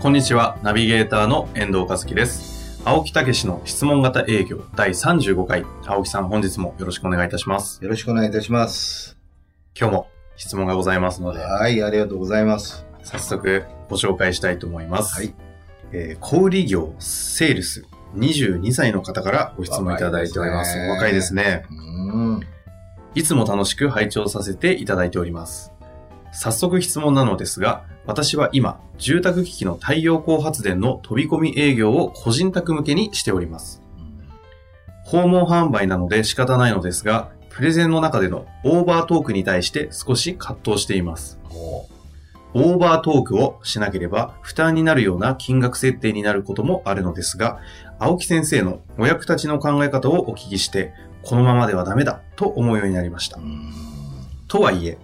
こんにちは、ナビゲーターの遠藤和樹です。青木武の質問型営業第35回。青木さん、本日もよろしくお願いいたします。よろしくお願いいたします。今日も質問がございますので、はい、ありがとうございます。早速ご紹介したいと思います。はい。えー小売業、セールス、22歳の方からご質問いただいております。若いですすでね。うーん。いつも楽しく拝聴させていただいております。早速質問なのですが、私は今、住宅機器の太陽光発電の飛び込み営業を個人宅向けにしております。訪問販売なので仕方ないのですが、プレゼンの中でのオーバートークに対して少し葛藤しています。おオーバートークをしなければ負担になるような金額設定になることもあるのですが、青木先生のお役立ちの考え方をお聞きして、このままではダメだと思うようになりましたう。んとはいえ、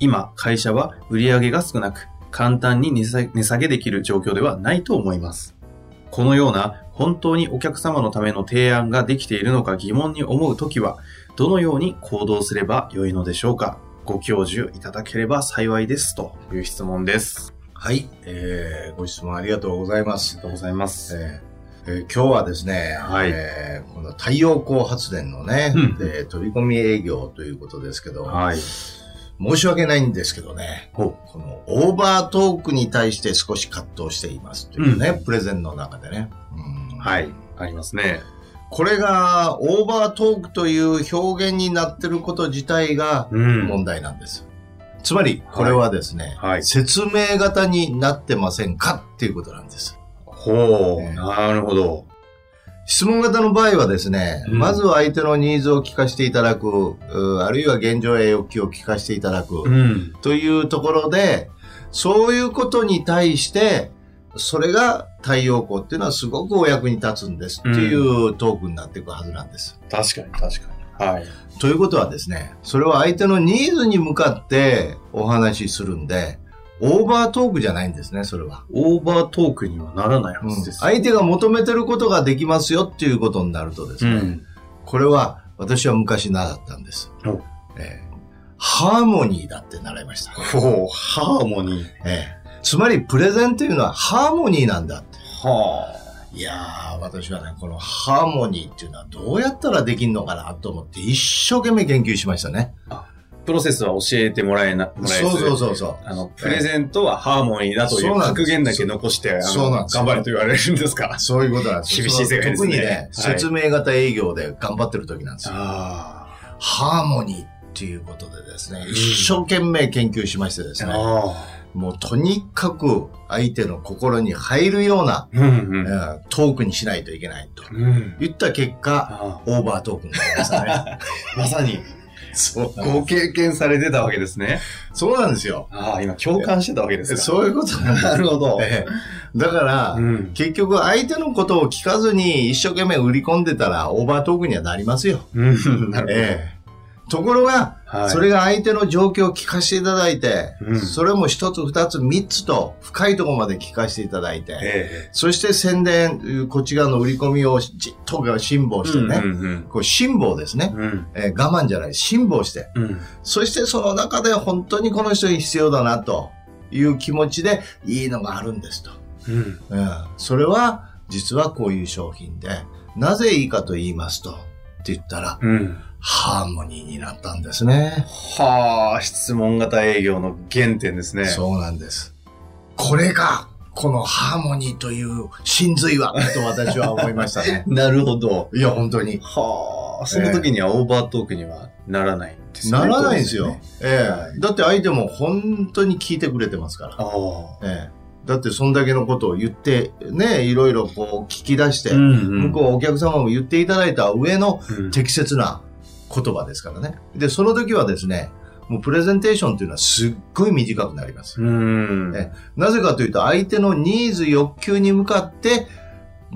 今、会社は売り上げが少なく、簡単に値下げできる状況ではないと思います。このような本当にお客様のための提案ができているのか疑問に思うときは、どのように行動すればよいのでしょうかご教授いただければ幸いです。という質問です。はい、えー、ご質問ありがとうございます。ありがとうございます。えーえー今日はですね、はいえーこの太陽光発電のね、うんで飛び込み営業ということですけど、はい。申し訳ないんですけどね、ほこのオーバートークに対して少し葛藤していますというね、うプレゼンの中でね。うんはい。ありますね。これがオーバートークという表現になってること自体がうん問題なんです。つまり、これはですね、はい説明型になってませんかっていうことなんです。ほう。ねなるほど。質問型の場合はですね、うんまずは相手のニーズを聞かせていただく、うあるいは現状や欲求を聞かせていただく、うん。というところで、そういうことに対して、それが太陽光っていうのはすごくお役に立つんですっていうトークになっていくはずなんです。確かに確かに。はい。ということはですね、それは相手のニーズに向かってお話しするんで、オーバートークじゃないんですね、それは。オーバートークにはならないはずです。相手が求めてることができますよっていうことになるとですね、うん。これは私は昔習ったんです。おえーハーモニーだって習いました。ほう、ハーモニー。えーつまりプレゼンというのはハーモニーなんだって。はいやー、私はね、このハーモニーっていうのはどうやったらできんのかなと思って一生懸命研究しましたね。あ。プロセスは教えてもらえな、もらえずそうそうそうそう。あの、プレゼントはハーモニーだという格言だけ残して、そうなん頑張れと言われるんですか？そういうことなんですよ厳しい世界ですね特にね、はい説明型営業で頑張ってる時なんですよ。あハーモニーっていうことでですね、一生懸命研究しましてですあ。ね、あもうとにかく相手の心に入るような、あ。うんうん。うんトークにしないといけないとうん。言った結果、あオーバートークになりましたね。あ まさに、ご経験されてたわけですね。そうなんですよ。ああ、今共感してたわけですか。そういうことなるほど。ええだから、うん。結局相手のことを聞かずに一生懸命売り込んでたらオーバートークにはなりますよ。うん。なるええところが、はいそれが相手の状況を聞かせていただいて、うんそれも一つ二つ三つと深いところまで聞かせていただいて、えそして宣伝、こっち側の売り込みをじっと辛抱え。してね、うんうんこう辛抱ですね、うん。えー我慢じゃない、辛抱して、うん。そしてその中で本当にこの人に必要だなという気持ちでいいのがあるんですと。うん。うん、それは実はこういう商品で、なぜいいかと言いますと、って言ったら、うん。ハーモニーになったんですね。はあ、質問型営業の原点ですね。そうなんです。これが、このハーモニーという真髄は、と私は思いましたね。なるほど。いや、本当に。はあ、その時にはオーバートークにはならないんですね。ならないんですよ。ええはいだって相手も本当に聞いてくれてますから。ああ。ええだってそんだけのことを言って、ね、いろいろこう聞き出して、ん向こうお客様も言っていただいた上のうん適切な言葉ですからね。で、その時はですね、もうプレゼンテーションっていうのはすっごい短くなります。うん。えなぜかというと、相手のニーズ、欲求に向かって、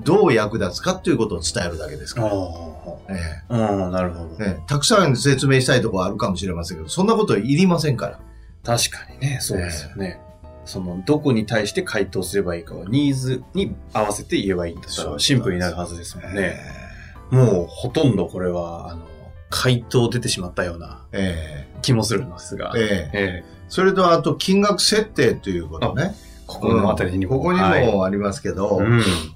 どう役立つかということを伝えるだけですあから。あ。えうん、なるほど。えええたくさん説明したいところあるかもしれませんけど、そんなこといりませんから。確かにね、そうですよね。その、どこに対して回答すればいいかは、ニーズに合わせて言えばいいんだったら、シンプルになるはずですもんね。えもう、ほとんどこれは、あの、回答出てしまったようなえ気もするんですが。えええええそれと、あと、金額設定ということね。ここのあたりにも。ここにはいもありますけど、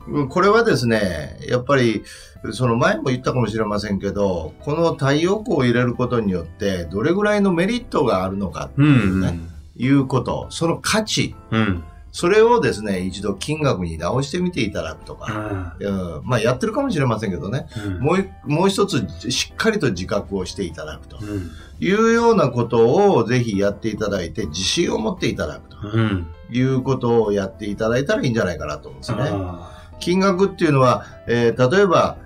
うん。これはですね、やっぱり、その前も言ったかもしれませんけど、この太陽光を入れることによって、どれぐらいのメリットがあるのかってう。いうんね、いうこと、その価値、うん。それをですね、一度金額に直してみていただくとか、うんまあやってるかもしれませんけどね、うん。もういもう一つしっかりと自覚をしていただくとうん。いうようなことをぜひやっていただいて、自信を持っていただくとうん。いうことをやっていただいたらいいんじゃないかなと思うんですね。あ金額っていうのは、えー例えば、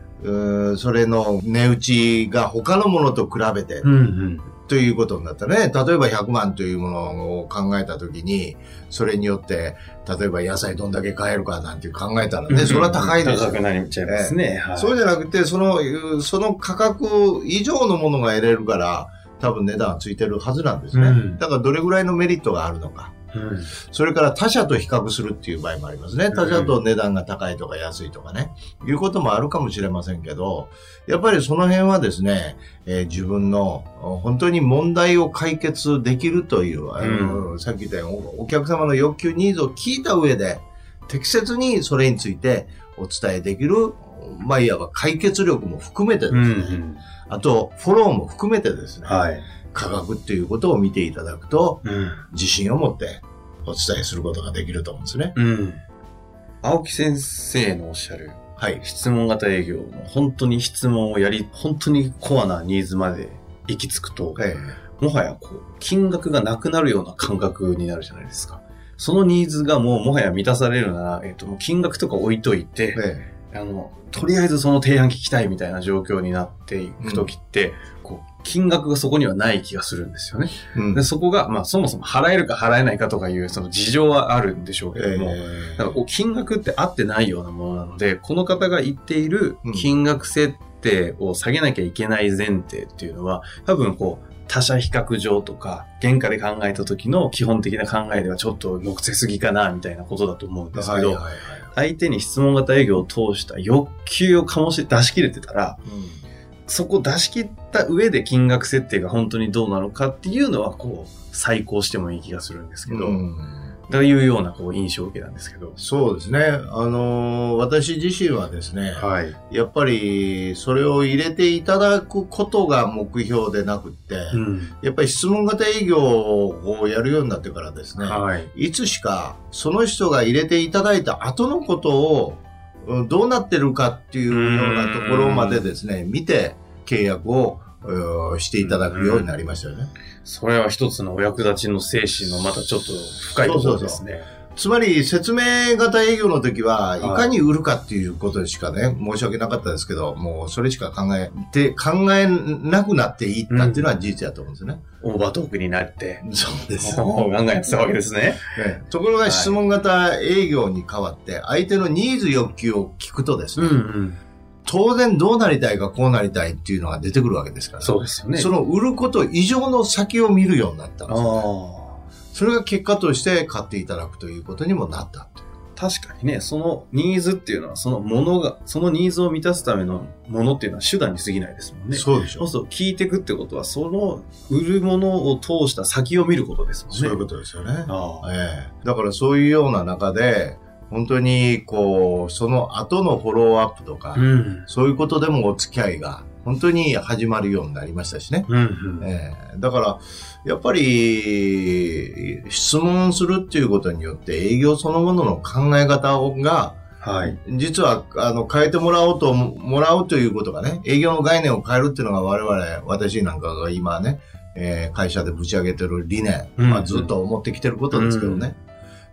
それの値打ちが他のものと比べてーうん。うん。ということになったらね、例えば100万というものを考えたときに、それによって、例えば野菜どんだけ買えるかなんて考えたらね、それは高いですよ高くなっちゃいますね。はいそうじゃなくて、その、その価格以上のものが得れるから、多分値段はついてるはずなんですね。うんだからどれぐらいのメリットがあるのか。うんそれから他社と比較するっていう場合もありますね。他社と値段が高いとか安いとかね。いうこともあるかもしれませんけど、やっぱりその辺はですね、えー自分のお本当に問題を解決できるという、あのさっき言ったようにおお客様の欲求、ニーズを聞いた上で、適切にそれについてお伝えできる、まあ、いわば解決力も含めてですうね、ん。あと、フォローも含めてですね、はい。価格っていうことを見ていただくと、うん。自信を持ってお伝えすることができると思うんですね。うん。青木先生のおっしゃるはい。質問型営業の本当に質問をやり、本当にコアなニーズまで行き着くと、えもはやこう、金額がなくなるような感覚になるじゃないですか。そのニーズがもうもはや満たされるなら、えっ、と、金額とか置いといてえ、えあの、とりあえずその提案聞きたいみたいな状況になっていくときって、こう、金額がそこにはない気がするんですよね。えうん。で、そこが、まあそもそも払えるか払えないかとかいうその事情はあるんでしょうけども、えだからこう金額って合ってないようなものなので、この方が言っているうん金額設定を下げなきゃいけない前提っていうのは、多分こう、他社比較上とか、原価で考えた時の基本的な考えではちょっと乗せすぎかな、みたいなことだと思うんえですけど、相手に質問型営業を通した欲求を醸し出し切れてたら、うんそこ出し切った上で金額設定が本当にどうなのかっていうのは、こう、再考してもいい気がするんですけど、うんというようなこう印象を受けたんですけど。そうですね。あのー私自身はですね、はい。やっぱりそれを入れていただくことが目標でなくって、うん。やっぱり質問型営業をやるようになってからですね、はい。いつしかその人が入れていただいた後のことをうんどうなってるかっていうようなところまでですね、見て契約をうんしていただくようになりましたよね。それは一つのお役立ちの精神のまたちょっと深いところですね。つまり説明型営業の時は、いはいかに売るかっていうことしかね、申し訳なかったですけど、もうそれしか考えて、考えなくなっていったっていうのは事実だと思うんですね。オーバートークになって。そうです。もうガンガンやってたわけですね。ねところが質問型営業に変わって、相手のニーズ欲求を聞くとですね、ん。当然どうなりたいかこうなりたいっていうのが出てくるわけですから。そうですよね。その売ること以上の先を見るようになったんですよああ。それが結果として買っていただくということにもなったという。確かにね、そのニーズっていうのは、そのものが、そのニーズを満たすためのものっていうのは手段に過ぎないですもんね。そうでしょそう聞いていくってことは、その売るものを通した先を見ることですもんね。そういうことですよね。ああ。ええだからそういうような中で、本当にこう、その後のフォローアップとか、うん。そういうことでもお付き合いが本当に始まるようになりましたしね。うん、うん。ええだから、やっぱり、質問するっていうことによって営業そのものの考え方が、はい。実は、あの、変えてもらおうと、もらうということがね、営業の概念を変えるっていうのが我々、私なんかが今ね、えー会社でぶち上げてる理念、うんまあずっと思ってきてることですけどね。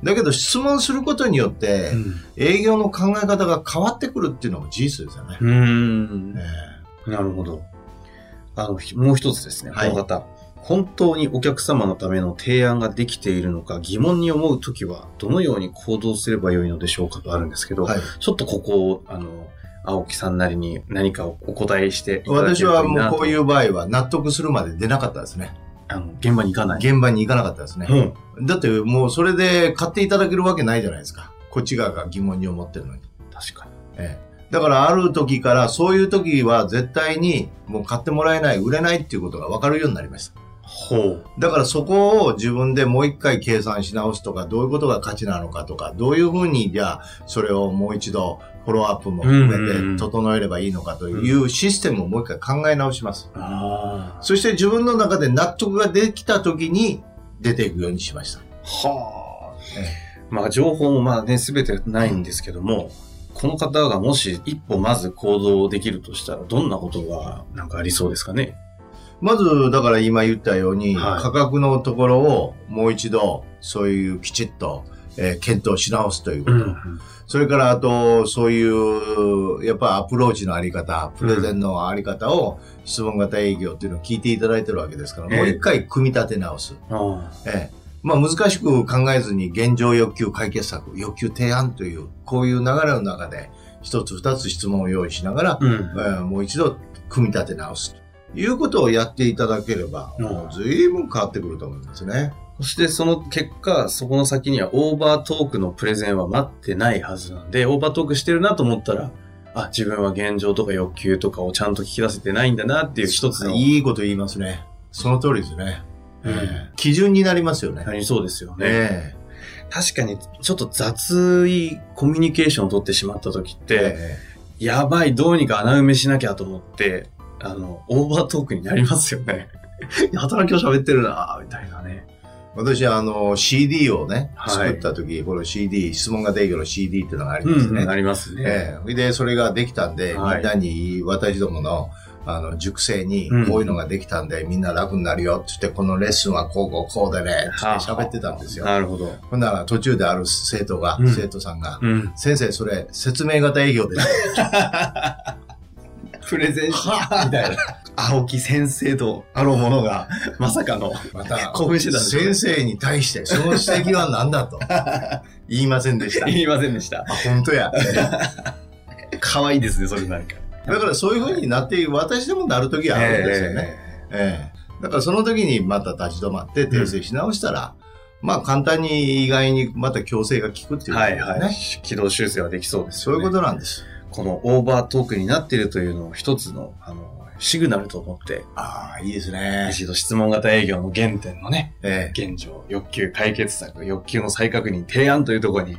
だけど質問することによって、営業の考え方が変わってくるっていうのも事実ですよね。うん。えなるほど。あの、ひもう一つですね、はいこの方。本当にお客様のための提案ができているのか疑問に思うときは、どのように行動すればよいのでしょうかとあるんですけど、はい。ちょっとここを、あの、青木さんなりに何かをお答えしていただけ私はればいいなともうこういう場合は納得するまで出なかったですね。あの、現場に行かない。現場に行かなかったですね。うん。だってもうそれで買っていただけるわけないじゃないですか。こっち側が疑問に思ってるのに。確かに。ええだからある時からそういう時は絶対にもう買ってもらえない、売れないっていうことが分かるようになりました。ほう。だからそこを自分でもう一回計算し直すとか、どういうことが価値なのかとか、どういうふうにじゃあそれをもう一度フォローアップも含うんうんうんめて整えればいいのかというシステムをもう一回考え直します。あそして自分の中で納得ができた時に出ていくようにしました。あ。はあ。まあ、情報もまあね、すべてないんですけども、この方がもし一歩まず行動できるとしたら、どんなことがなんかありそうですかね？まず、だから今言ったように、はい価格のところをもう一度、そういうきちっと、えー検討し直すということ。それから、あと、そういう、やっぱアプローチのあり方、プレゼンのあり方を、質問型営業っていうのを聞いていただいてるわけですから、ええもう一回組み立て直す。あええまあ難しく考えずに現状欲求解決策、欲求提案という、こういう流れの中で、一つ二つ質問を用意しながら、うん。えーもう一度組み立て直すということをやっていただければ、うんもう随分変わってくると思いますね。そしてその結果、そこの先にはオーバートークのプレゼンは待ってないはずなんで、オーバートークしてるなと思ったら、あ、自分は現状とか欲求とかをちゃんと聞き出せてないんだなっていう一つの、いいこと言いますね。その通りですね。基準になりますよね。そうですよね。え確かに、ちょっと雑いコミュニケーションを取ってしまった時っえて、えやばい、どうにか穴埋めしなきゃと思って、あの、オーバートークになりますよね。働きを喋ってるなみたいなね。え私、あの、CD をね、はい作った時、この CD、質問型営業の CD っていうのがありうますね。ん、ありますね。ええで、それができたんで、はいみんなに、私どもの、あの、熟成にうん、こういうのができたんで、みんな楽になるよって言って、このレッスンはこうこうこうでね、ってはあ喋ってたんですよ。なるほど。ほんなら途中である生徒が、うん生徒さんが、うん。先生、それ、説明型営業です。プレゼンはみたいな。青木先生とあろうものが、まさかの、また、興奮してたんです先生に対して、その指摘は何だと。言いませんでした。言いませんでした。あ、本当や。可愛いですね、それなんか。だからそういう風になって、私でもなるときはあるんですよね。ええだからその時にまた立ち止まって訂正し直したら、まあ簡単に意外にまた強制が効くっていうことはいですね。はい。軌道修正はできそうですよね。そういうことなんです。このオーバートークになっているというのを一つの、あの、シグナルと思って、ああ、いいですね。一度質問型営業の原点のね、ええ現状、欲求解決策、欲求の再確認、提案というところに、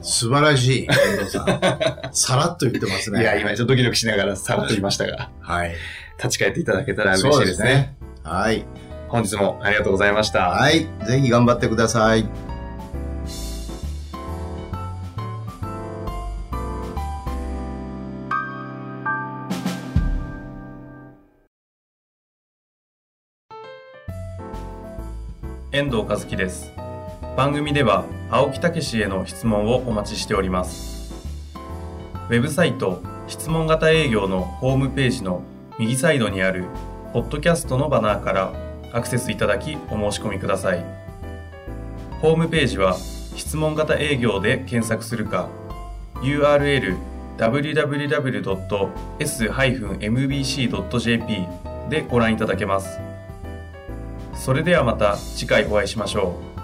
素晴らしい、遠藤さん。さらっと言ってますね。いや、今ちょっとドキドキしながらさらっと言いましたが、はい。立ち返っていただけたら嬉しいですね。。はい。本日もありがとうございました。はい。ぜひ頑張ってください。遠藤和樹です番組では青木武への質問をお待ちしております。ウェブサイト質問型営業のホームページの右サイドにあるポッドキャストのバナーからアクセスいただきお申し込みください。ホームページは質問型営業で検索するか URL www.s-mbc.jp でご覧いただけます。それではまた次回お会いしましょう。